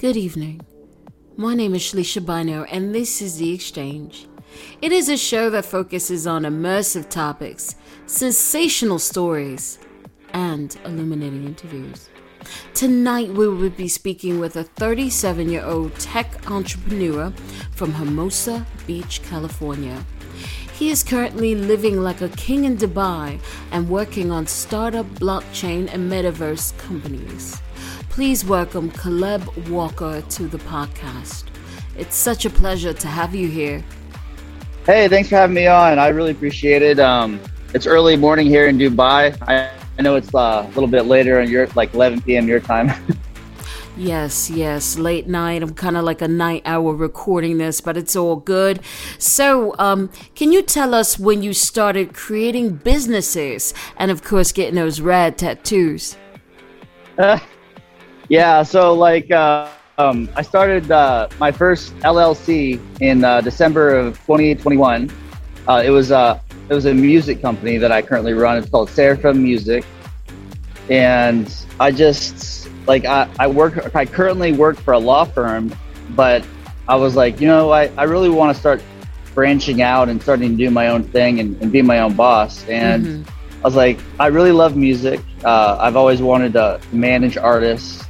Good evening. My name is Shalisha Bino, and this is The Exchange. It is a show that focuses on immersive topics, sensational stories, and illuminating interviews. Tonight, we will be speaking with a 37 year old tech entrepreneur from Hermosa Beach, California. He is currently living like a king in Dubai and working on startup blockchain and metaverse companies. Please welcome Caleb Walker to the podcast. It's such a pleasure to have you here. Hey, thanks for having me on. I really appreciate it. Um, it's early morning here in Dubai. I, I know it's uh, a little bit later on your like 11 p.m. your time. Yes, yes, late night. I'm kind of like a night owl recording this, but it's all good. So, um, can you tell us when you started creating businesses and, of course, getting those rad tattoos? Uh, yeah, so like uh, um, I started uh, my first LLC in uh, December of 2021. Uh, it was uh, it was a music company that I currently run. It's called Seraphim Music, and I just like I, I work I currently work for a law firm, but I was like, you know, I, I really want to start branching out and starting to do my own thing and, and be my own boss. And mm-hmm. I was like, I really love music. Uh, I've always wanted to manage artists,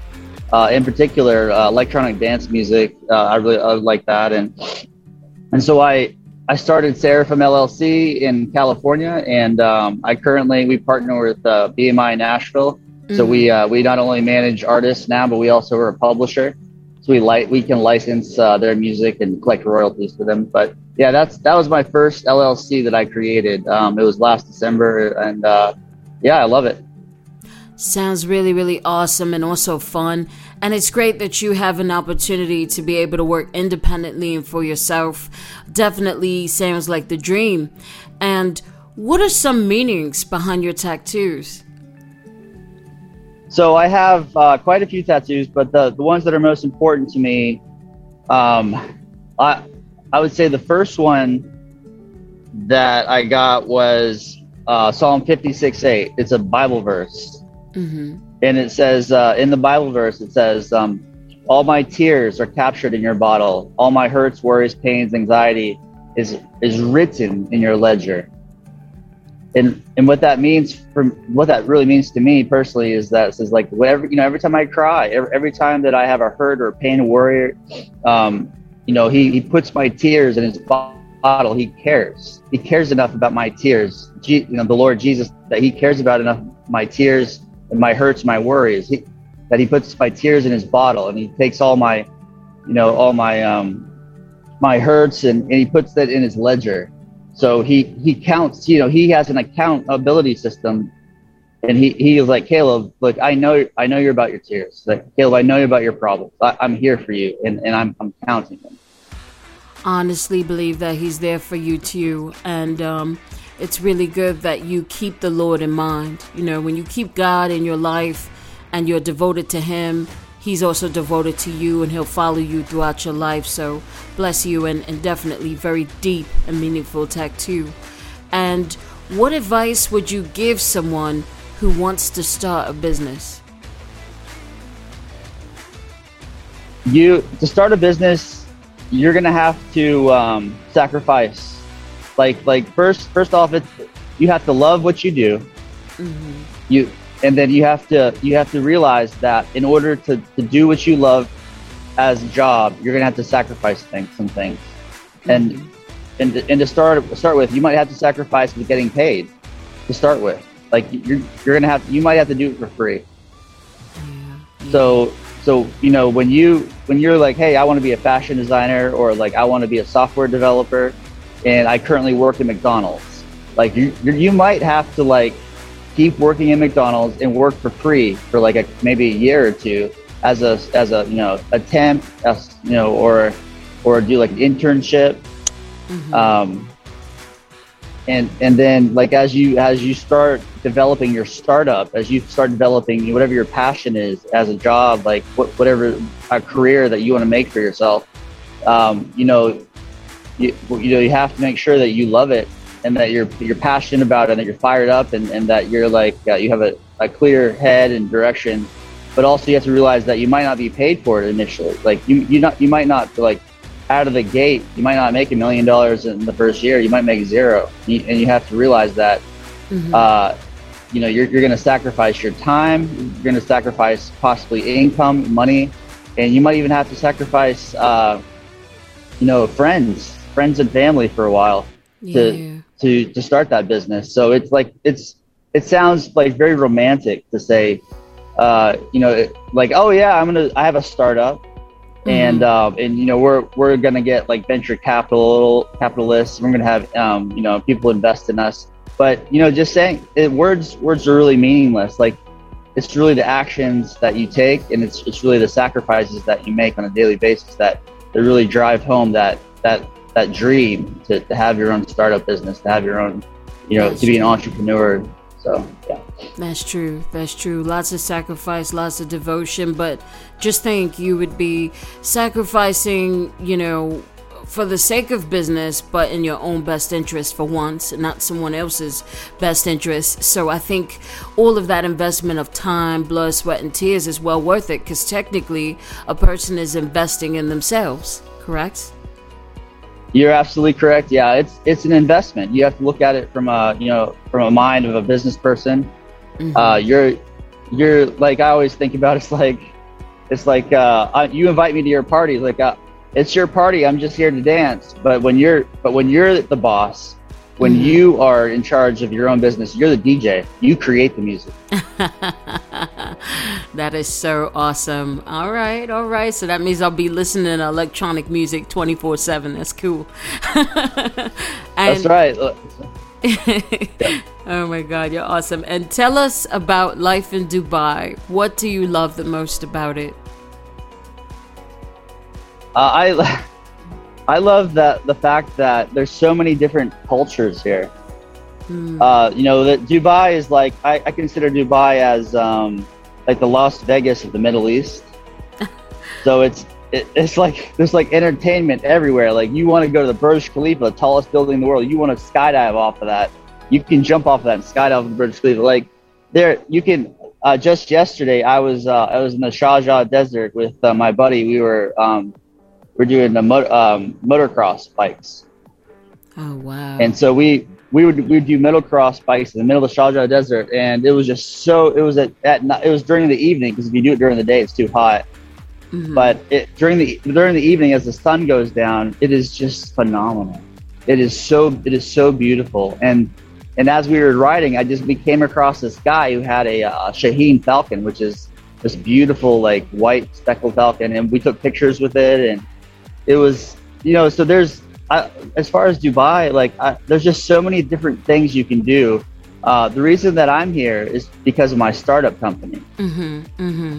in particular uh, electronic dance music. Uh, I really I like that, and and so I I started Seraphim LLC in California, and um, I currently we partner with uh, BMI Nashville Mm-hmm. So we mm-hmm. uh, we not only manage artists now, but we also are a publisher. So we like we can license uh, their music and collect royalties for them. But yeah, that's that was my first LLC that I created. Um, it was last December, and uh, yeah, I love it. Sounds really, really awesome and also fun. And it's great that you have an opportunity to be able to work independently and for yourself. Definitely sounds like the dream. And what are some meanings behind your tattoos? So I have uh, quite a few tattoos, but the, the ones that are most important to me, um, I I would say the first one that I got was uh, Psalm 56 8. It's a Bible verse. Mm-hmm. And it says, uh, in the Bible verse, it says, um, All my tears are captured in your bottle. All my hurts, worries, pains, anxiety is, is written in your ledger and and what that means for what that really means to me personally is that says like whatever you know every time I cry every, every time that I have a hurt or pain or worry um, you know he, he puts my tears in his bottle he cares he cares enough about my tears you know the Lord Jesus that he cares about enough my tears and my hurts my worries he, that he puts my tears in his bottle and he takes all my you know all my um my hurts and, and he puts that in his ledger so he he counts, you know, he has an accountability system, and he he was like, Caleb, look, I know I know you're about your tears. Like Caleb, I know about your problems. I, am here for you, and and I'm I'm counting them. Honestly, believe that he's there for you too, and um, it's really good that you keep the Lord in mind. You know, when you keep God in your life and you're devoted to Him, he's also devoted to you and he'll follow you throughout your life. So bless you and, and definitely very deep and meaningful tattoo. And what advice would you give someone who wants to start a business? You to start a business, you're gonna have to um, sacrifice. Like like first first off, it's you have to love what you do. Mm-hmm. You and then you have to you have to realize that in order to, to do what you love as a job you're gonna have to sacrifice things some things and mm-hmm. and, to, and to start start with you might have to sacrifice with getting paid to start with like you're you're gonna have you might have to do it for free yeah. so so you know when you when you're like hey i want to be a fashion designer or like i want to be a software developer and i currently work at mcdonald's like you you might have to like keep working in McDonald's and work for free for like a maybe a year or two as a as a you know a temp, as, you know, or or do like an internship. Mm-hmm. Um, and and then like as you as you start developing your startup, as you start developing whatever your passion is as a job, like what, whatever a career that you want to make for yourself, um, you know, you, you know you have to make sure that you love it and that you're you're passionate about it and that you're fired up and, and that you're like uh, you have a, a clear head and direction but also you have to realize that you might not be paid for it initially. Like you, you not, you might not like out of the gate, you might not make a million dollars in the first year. You might make zero, and you, and you have to realize that. Mm-hmm. Uh, you know, you're, you're going to sacrifice your time. You're going to sacrifice possibly income, money, and you might even have to sacrifice, uh, you know, friends, friends and family for a while to yeah. to to start that business. So it's like it's it sounds like very romantic to say, uh, you know, like oh yeah, I'm gonna I have a startup, mm-hmm. and uh, and you know we're we're gonna get like venture capital capitalists. We're gonna have um, you know people invest in us. But you know, just saying it, words words are really meaningless. Like it's really the actions that you take, and it's it's really the sacrifices that you make on a daily basis that that really drive home that that that dream to, to have your own startup business, to have your own, you know, That's to be an entrepreneur. So, yeah. That's true. That's true. Lots of sacrifice, lots of devotion, but just think you would be sacrificing, you know, for the sake of business, but in your own best interest for once, not someone else's best interest. So I think all of that investment of time, blood, sweat, and tears is well worth it because technically a person is investing in themselves, correct? You're absolutely correct. Yeah, it's it's an investment. You have to look at it from a you know from a mind of a business person. Mm-hmm. Uh, you're you're like I always think about. It's like it's like uh, you invite me to your party. Like uh, it's your party. I'm just here to dance. But when you're but when you're the boss, when you are in charge of your own business, you're the DJ. You create the music. that is so awesome. All right, all right. So that means I'll be listening to electronic music 24 7. That's cool. That's right. oh my God, you're awesome. And tell us about life in Dubai. What do you love the most about it? Uh, I. I love that the fact that there's so many different cultures here. Mm. Uh, you know, that Dubai is like I, I consider Dubai as um, like the Las Vegas of the Middle East. so it's it, it's like there's like entertainment everywhere. Like you want to go to the Burj Khalifa, the tallest building in the world. You want to skydive off of that. You can jump off of that and skydive the Burj Khalifa. Like there, you can. Uh, just yesterday, I was uh, I was in the Sharjah desert with uh, my buddy. We were um, we're doing the mo- um, motocross bikes. Oh wow! And so we we would we would do motocross bikes in the middle of the Sharjah desert, and it was just so it was at, at it was during the evening because if you do it during the day, it's too hot. Mm-hmm. But it, during the during the evening, as the sun goes down, it is just phenomenal. It is so it is so beautiful, and and as we were riding, I just we came across this guy who had a, a Shaheen Falcon, which is this beautiful like white speckled falcon, and we took pictures with it, and it was you know so there's I, as far as Dubai like I, there's just so many different things you can do. Uh, the reason that I'm here is because of my startup company. Mm-hmm, mm-hmm.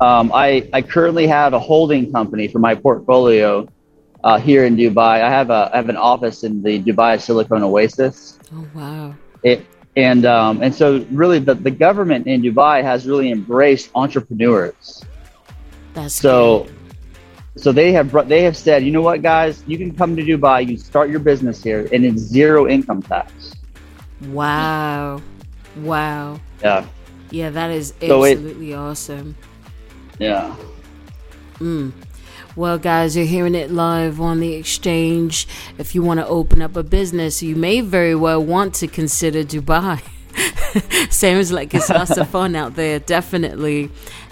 Um, I I currently have a holding company for my portfolio uh, here in Dubai. I have a I have an office in the Dubai Silicon Oasis. Oh wow! It, and um, and so really the, the government in Dubai has really embraced entrepreneurs. That's so. Good so they have brought, they have said, you know what, guys, you can come to Dubai, you start your business here, and it's zero income tax. Wow, wow. Yeah. Yeah, that is absolutely so it, awesome. Yeah. Mm. Well, guys, you're hearing it live on the exchange. If you want to open up a business, you may very well want to consider Dubai. Seems like it's lots of fun out there, definitely.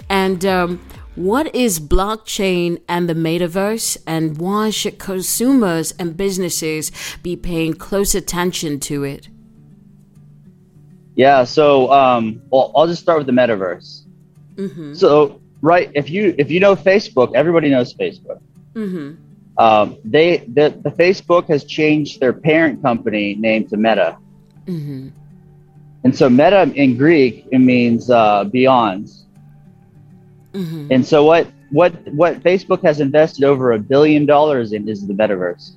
And um, what is blockchain and the metaverse, and why should consumers and businesses be paying close attention to it? Yeah, so um, well, I'll just start with the metaverse. Mm-hmm. So, right, if you if you know Facebook, everybody knows Facebook. Mm-hmm. Um, they the, the Facebook has changed their parent company name to Meta, mm-hmm. and so Meta in Greek it means uh, beyond. Mm-hmm. And so what what what Facebook has invested over a billion dollars in is the metaverse.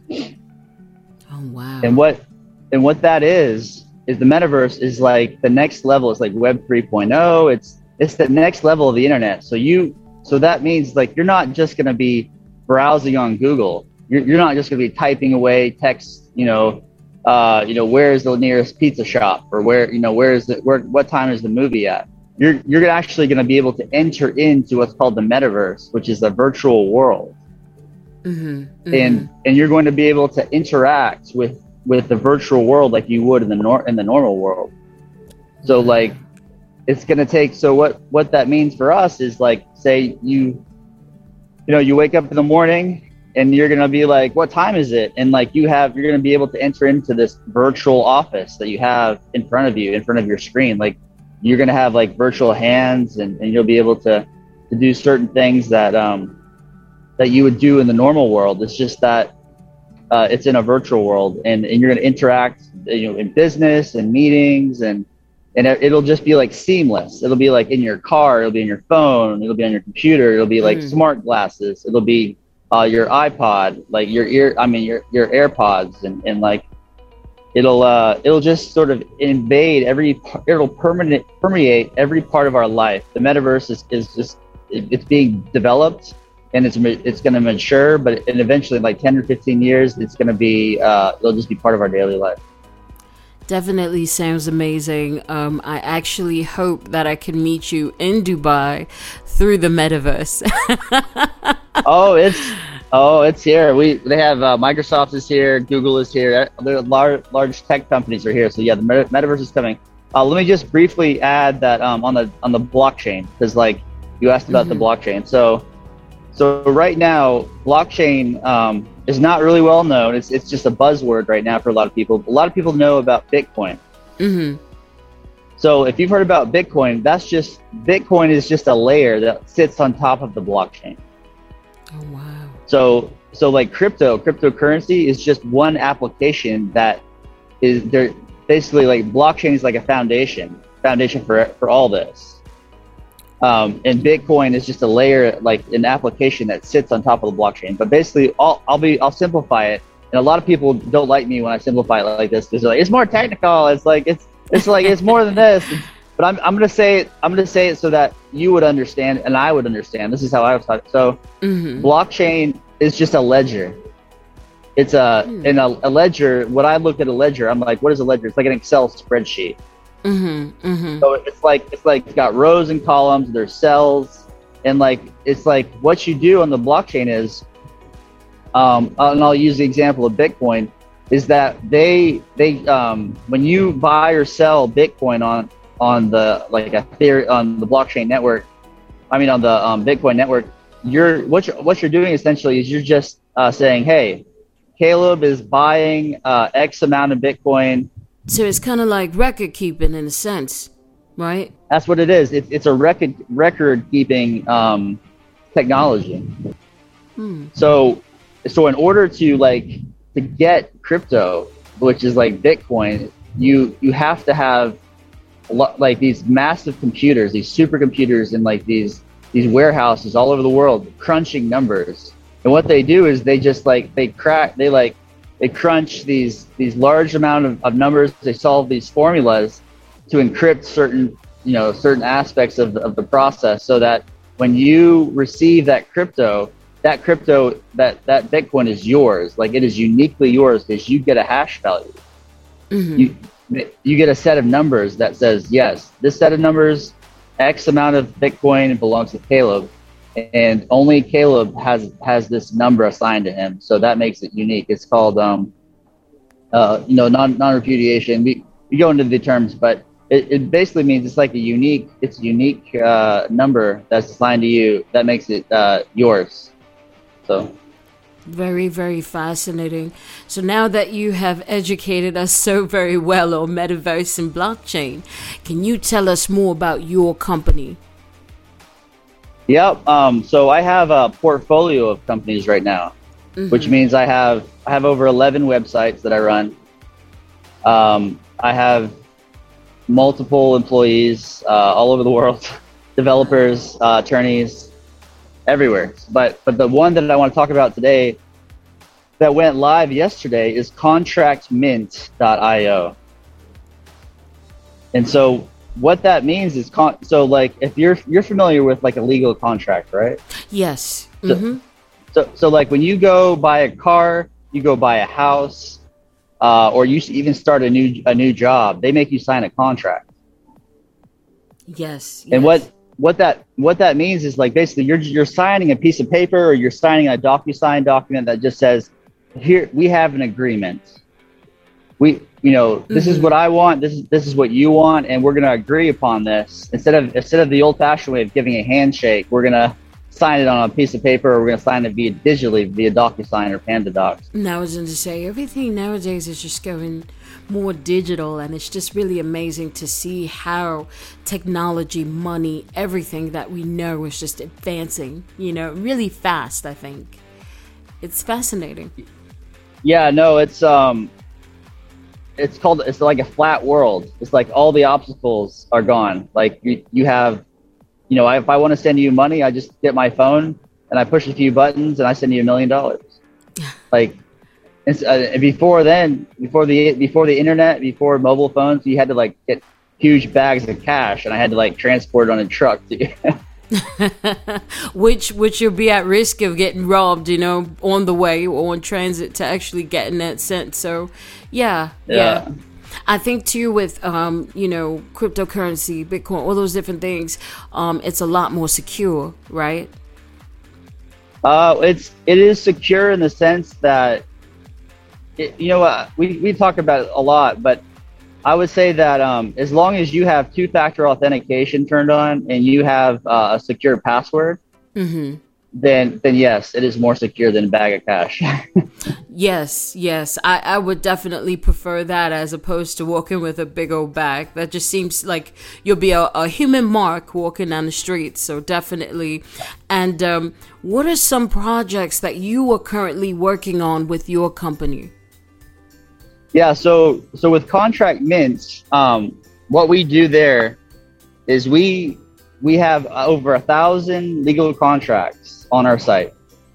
Oh wow. And what and what that is is the metaverse is like the next level. It's like Web 3.0. It's it's the next level of the internet. So you so that means like you're not just going to be browsing on Google. You're, you're not just going to be typing away text. You know, uh, you know where is the nearest pizza shop or where you know where is it where what time is the movie at you're you're actually going to be able to enter into what's called the metaverse, which is a virtual world, mm-hmm, mm-hmm. and and you're going to be able to interact with with the virtual world like you would in the nor- in the normal world. So like, it's going to take. So what what that means for us is like, say you, you know, you wake up in the morning and you're going to be like what time is it and like you have you're going to be able to enter into this virtual office that you have in front of you in front of your screen like you're going to have like virtual hands and, and you'll be able to, to do certain things that um, that you would do in the normal world it's just that uh, it's in a virtual world and, and you're going to interact you know in business and meetings and and it'll just be like seamless it'll be like in your car it'll be in your phone it'll be on your computer it'll be like mm. smart glasses it'll be uh, your ipod like your ear i mean your your airpods and, and like it'll uh, it'll just sort of invade every it'll permanent permeate every part of our life. The metaverse is, is just it's being developed and it's it's going to mature but and eventually like 10 or 15 years it's going to be uh, it'll just be part of our daily life. Definitely sounds amazing. Um, i actually hope that i can meet you in dubai through the metaverse. Oh it's Oh, it's here. We they have uh, Microsoft is here, Google is here. The large large tech companies are here. So yeah, the meta- metaverse is coming. Uh, let me just briefly add that um, on the on the blockchain because like you asked about mm-hmm. the blockchain. So so right now, blockchain um, is not really well known. It's it's just a buzzword right now for a lot of people. A lot of people know about Bitcoin. Mm-hmm. So if you've heard about Bitcoin, that's just Bitcoin is just a layer that sits on top of the blockchain. Oh wow. So so like crypto, cryptocurrency is just one application that is there basically like blockchain is like a foundation, foundation for for all this. Um, and Bitcoin is just a layer, like an application that sits on top of the blockchain. But basically, I'll, I'll be I'll simplify it. And a lot of people don't like me when I simplify it like this because like it's more technical. It's like it's it's like it's more than this. But I'm, I'm gonna say it. I'm gonna say it so that you would understand and I would understand. This is how I was taught. So, mm-hmm. blockchain is just a ledger. It's a mm. in a, a, ledger. When I look at a ledger, I'm like, what is a ledger? It's like an Excel spreadsheet. Mm-hmm, mm-hmm. So it's like it's like it's got rows and columns. There's cells, and like it's like what you do on the blockchain is, um, and I'll use the example of Bitcoin, is that they they um, when you buy or sell Bitcoin on on the like a theory on the blockchain network, I mean on the um, Bitcoin network, you're what you're, what you're doing essentially is you're just uh, saying, hey, Caleb is buying uh, X amount of Bitcoin. So it's kind of like record keeping in a sense, right? That's what it is. It, it's a record record keeping um, technology. Hmm. So so in order to like to get crypto, which is like Bitcoin, you you have to have like these massive computers, these supercomputers, and like these these warehouses all over the world crunching numbers. And what they do is they just like they crack they like they crunch these these large amount of, of numbers. They solve these formulas to encrypt certain you know certain aspects of the, of the process so that when you receive that crypto that crypto that that bitcoin is yours like it is uniquely yours because you get a hash value mm-hmm. you you get a set of numbers that says yes this set of numbers X amount of Bitcoin belongs to Caleb, and only Caleb has has this number assigned to him. So that makes it unique. It's called um, uh, you know, non non repudiation. We we go into the terms, but it, it basically means it's like a unique it's a unique uh, number that's assigned to you that makes it uh, yours. So very, very fascinating. So now that you have educated us so very well on metaverse and blockchain, can you tell us more about your company? Yep. Um, so I have a portfolio of companies right now, mm-hmm. which means I have I have over eleven websites that I run. Um, I have multiple employees uh, all over the world, developers, uh, attorneys, everywhere. But but the one that I want to talk about today that went live yesterday is contractmint.io. And so what that means is con- so like if you're you're familiar with like a legal contract, right? Yes. Mm-hmm. So, so so like when you go buy a car, you go buy a house, uh, or you even start a new a new job, they make you sign a contract. Yes. And yes. what what that what that means is like basically you're you're signing a piece of paper or you're signing a DocuSign document that just says, here we have an agreement. We you know this is Mhm. what I want. This is this is what you want, and we're gonna agree upon this instead of instead of the old fashioned way of giving a handshake. We're gonna sign it on a piece of paper, or we're gonna sign it via digitally via DocuSign or PandaDocs. Now, I was going to say, everything nowadays is just going more digital, and it's just really amazing to see how technology, money, everything that we know is just advancing, you know, really fast, I think. It's fascinating. Yeah, no, it's um, it's called it's like a flat world. It's like all the obstacles are gone. Like you you have, you know, if I want to send you money, I just get my phone and I push a few buttons and I send you a million dollars. Like, it's, uh, and before then, before the before the internet, before mobile phones, you had to like get huge bags of cash, and I had to like transport it on a truck which which you'll be at risk of getting robbed, you know, on the way or on transit to actually getting that sent. So, yeah, yeah. Yeah. I think too with um, you know, cryptocurrency, Bitcoin, all those different things, um, it's a lot more secure, right? Uh, it's it is secure in the sense that, it, you know, uh, we we talk about it a lot, but I would say that um, as long as you have two-factor authentication turned on and you have uh, a secure password, Mm-hmm. then then yes, it is more secure than a bag of cash. Yes, yes. I, I would definitely prefer that as opposed to walking with a big old bag. That just seems like you'll be a, a human mark walking down the street. So definitely. And um, what are some projects that you are currently working on with your company? Yeah, so so with contract mints, um, what we do there is we we have over a thousand legal contracts on our site.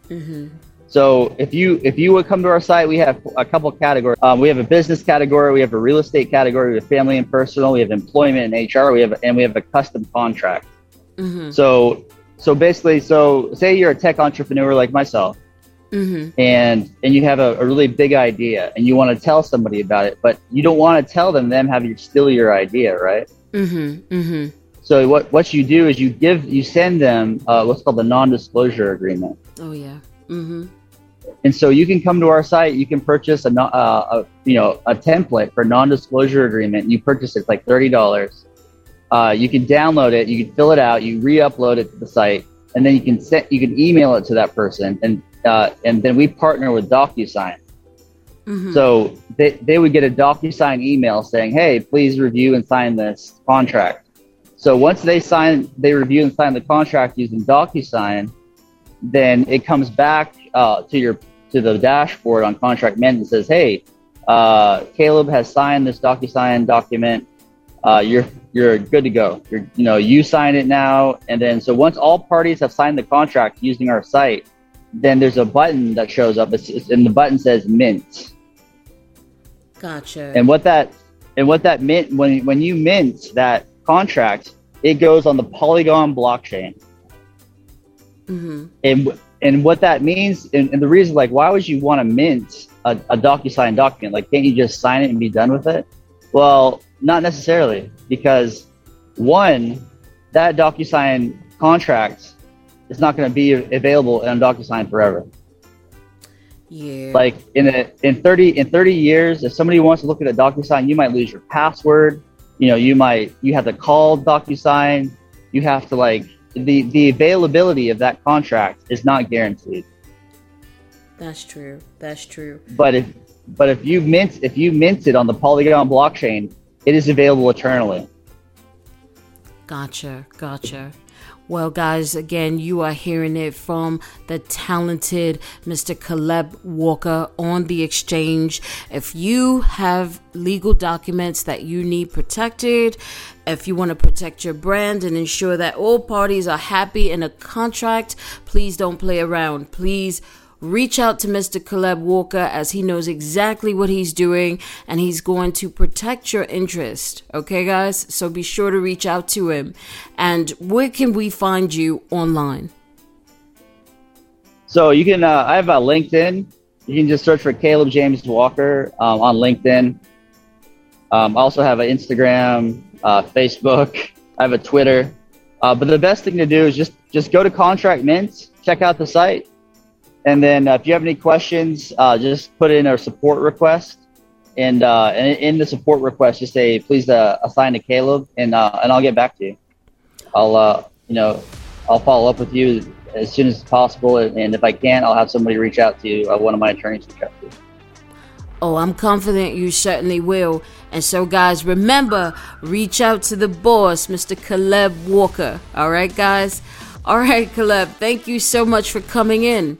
Mm-hmm. So if you if you would come to our site, we have a couple categories. Um, we have a business category, we have a real estate category, we have family and personal, we have employment and HR, we have and we have a custom contract. Mm-hmm. So so basically, so say you're a tech entrepreneur like myself, Mm-hmm. and and you have a, a really big idea and you want to tell somebody about it, but you don't want to tell them them have you steal your idea, right? Mm-hmm. Mm-hmm. So what what you do is you give you send them uh, what's called the non-disclosure agreement. Oh yeah. Mm-hmm. And so you can come to our site. You can purchase a, uh, a you know a template for non-disclosure agreement. You purchase it like thirty dollars. Uh, you can download it. You can fill it out. You re-upload it to the site, and then you can set. You can email it to that person, and uh, and then we partner with DocuSign. Mm-hmm. So they, they would get a DocuSign email saying, "Hey, please review and sign this contract." So once they sign, they review and sign the contract using DocuSign, then it comes back uh, to your to the dashboard on Contract Mint and says, "Hey, uh, Caleb has signed this DocuSign document. Uh, you're you're good to go. You're you know you sign it now." And then so once all parties have signed the contract using our site, then there's a button that shows up, it's, it's, and the button says Mint. Gotcha. And what that and what that mint when when you mint that contract, it goes on the Polygon blockchain. mm-hmm. And and what that means, and, and the reason, like, why would you want to mint a, a DocuSign document? Like, can't you just sign it and be done with it? Well, not necessarily, because one, that DocuSign contract is not going to be available on DocuSign forever. Yeah. Like in a, in 30 in 30 years, if somebody wants to look at a DocuSign, you might lose your password. You know, you might you have to call DocuSign. You have to like the the availability of that contract is not guaranteed. That's true. That's true. But if but if you mint if you mint it on the Polygon blockchain, it is available eternally. Gotcha, gotcha. Well, guys, again, you are hearing it from the talented Mr. Caleb Walker on the exchange. If you have legal documents that you need protected, if you want to protect your brand and ensure that all parties are happy in a contract, please don't play around. Please reach out to Mr. Caleb Walker as he knows exactly what he's doing and he's going to protect your interest. Okay, guys? So be sure to reach out to him. And where can we find you online? So you can uh, I have a LinkedIn. You can just search for Caleb James Walker um, on LinkedIn. Um, I also have an Instagram, uh, Facebook. I have a Twitter. Uh, but the best thing to do is just just go to Contract Mint, check out the site, and then uh, if you have any questions, uh, just put in a support request. And, uh, in the support request, just say please uh, assign to Caleb, and uh, and I'll get back to you. I'll uh, you know I'll follow up with you as soon as possible, and if I can, I'll have somebody reach out to you, one of my attorneys reach out to you. Oh, I'm confident you certainly will. And so, guys, remember, reach out to the boss, Mr. Caleb Walker. All right, guys? All right, Caleb, thank you so much for coming in.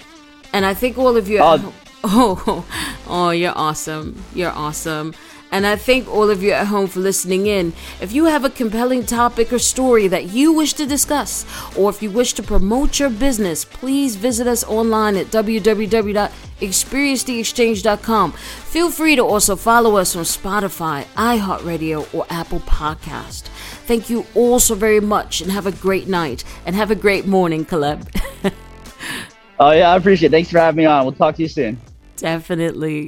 And I think all of you. Uh, oh, oh, you're awesome. You're awesome. And I thank all of you at home for listening in. If you have a compelling topic or story that you wish to discuss, or if you wish to promote your business, please visit us online at www.experiencetheexchange.com. Feel free to also follow us on Spotify, iHeartRadio, or Apple Podcast. Thank you all so very much, and have a great night, and have a great morning, Caleb. oh, yeah, I appreciate it. Thanks for having me on. We'll talk to you soon. Definitely.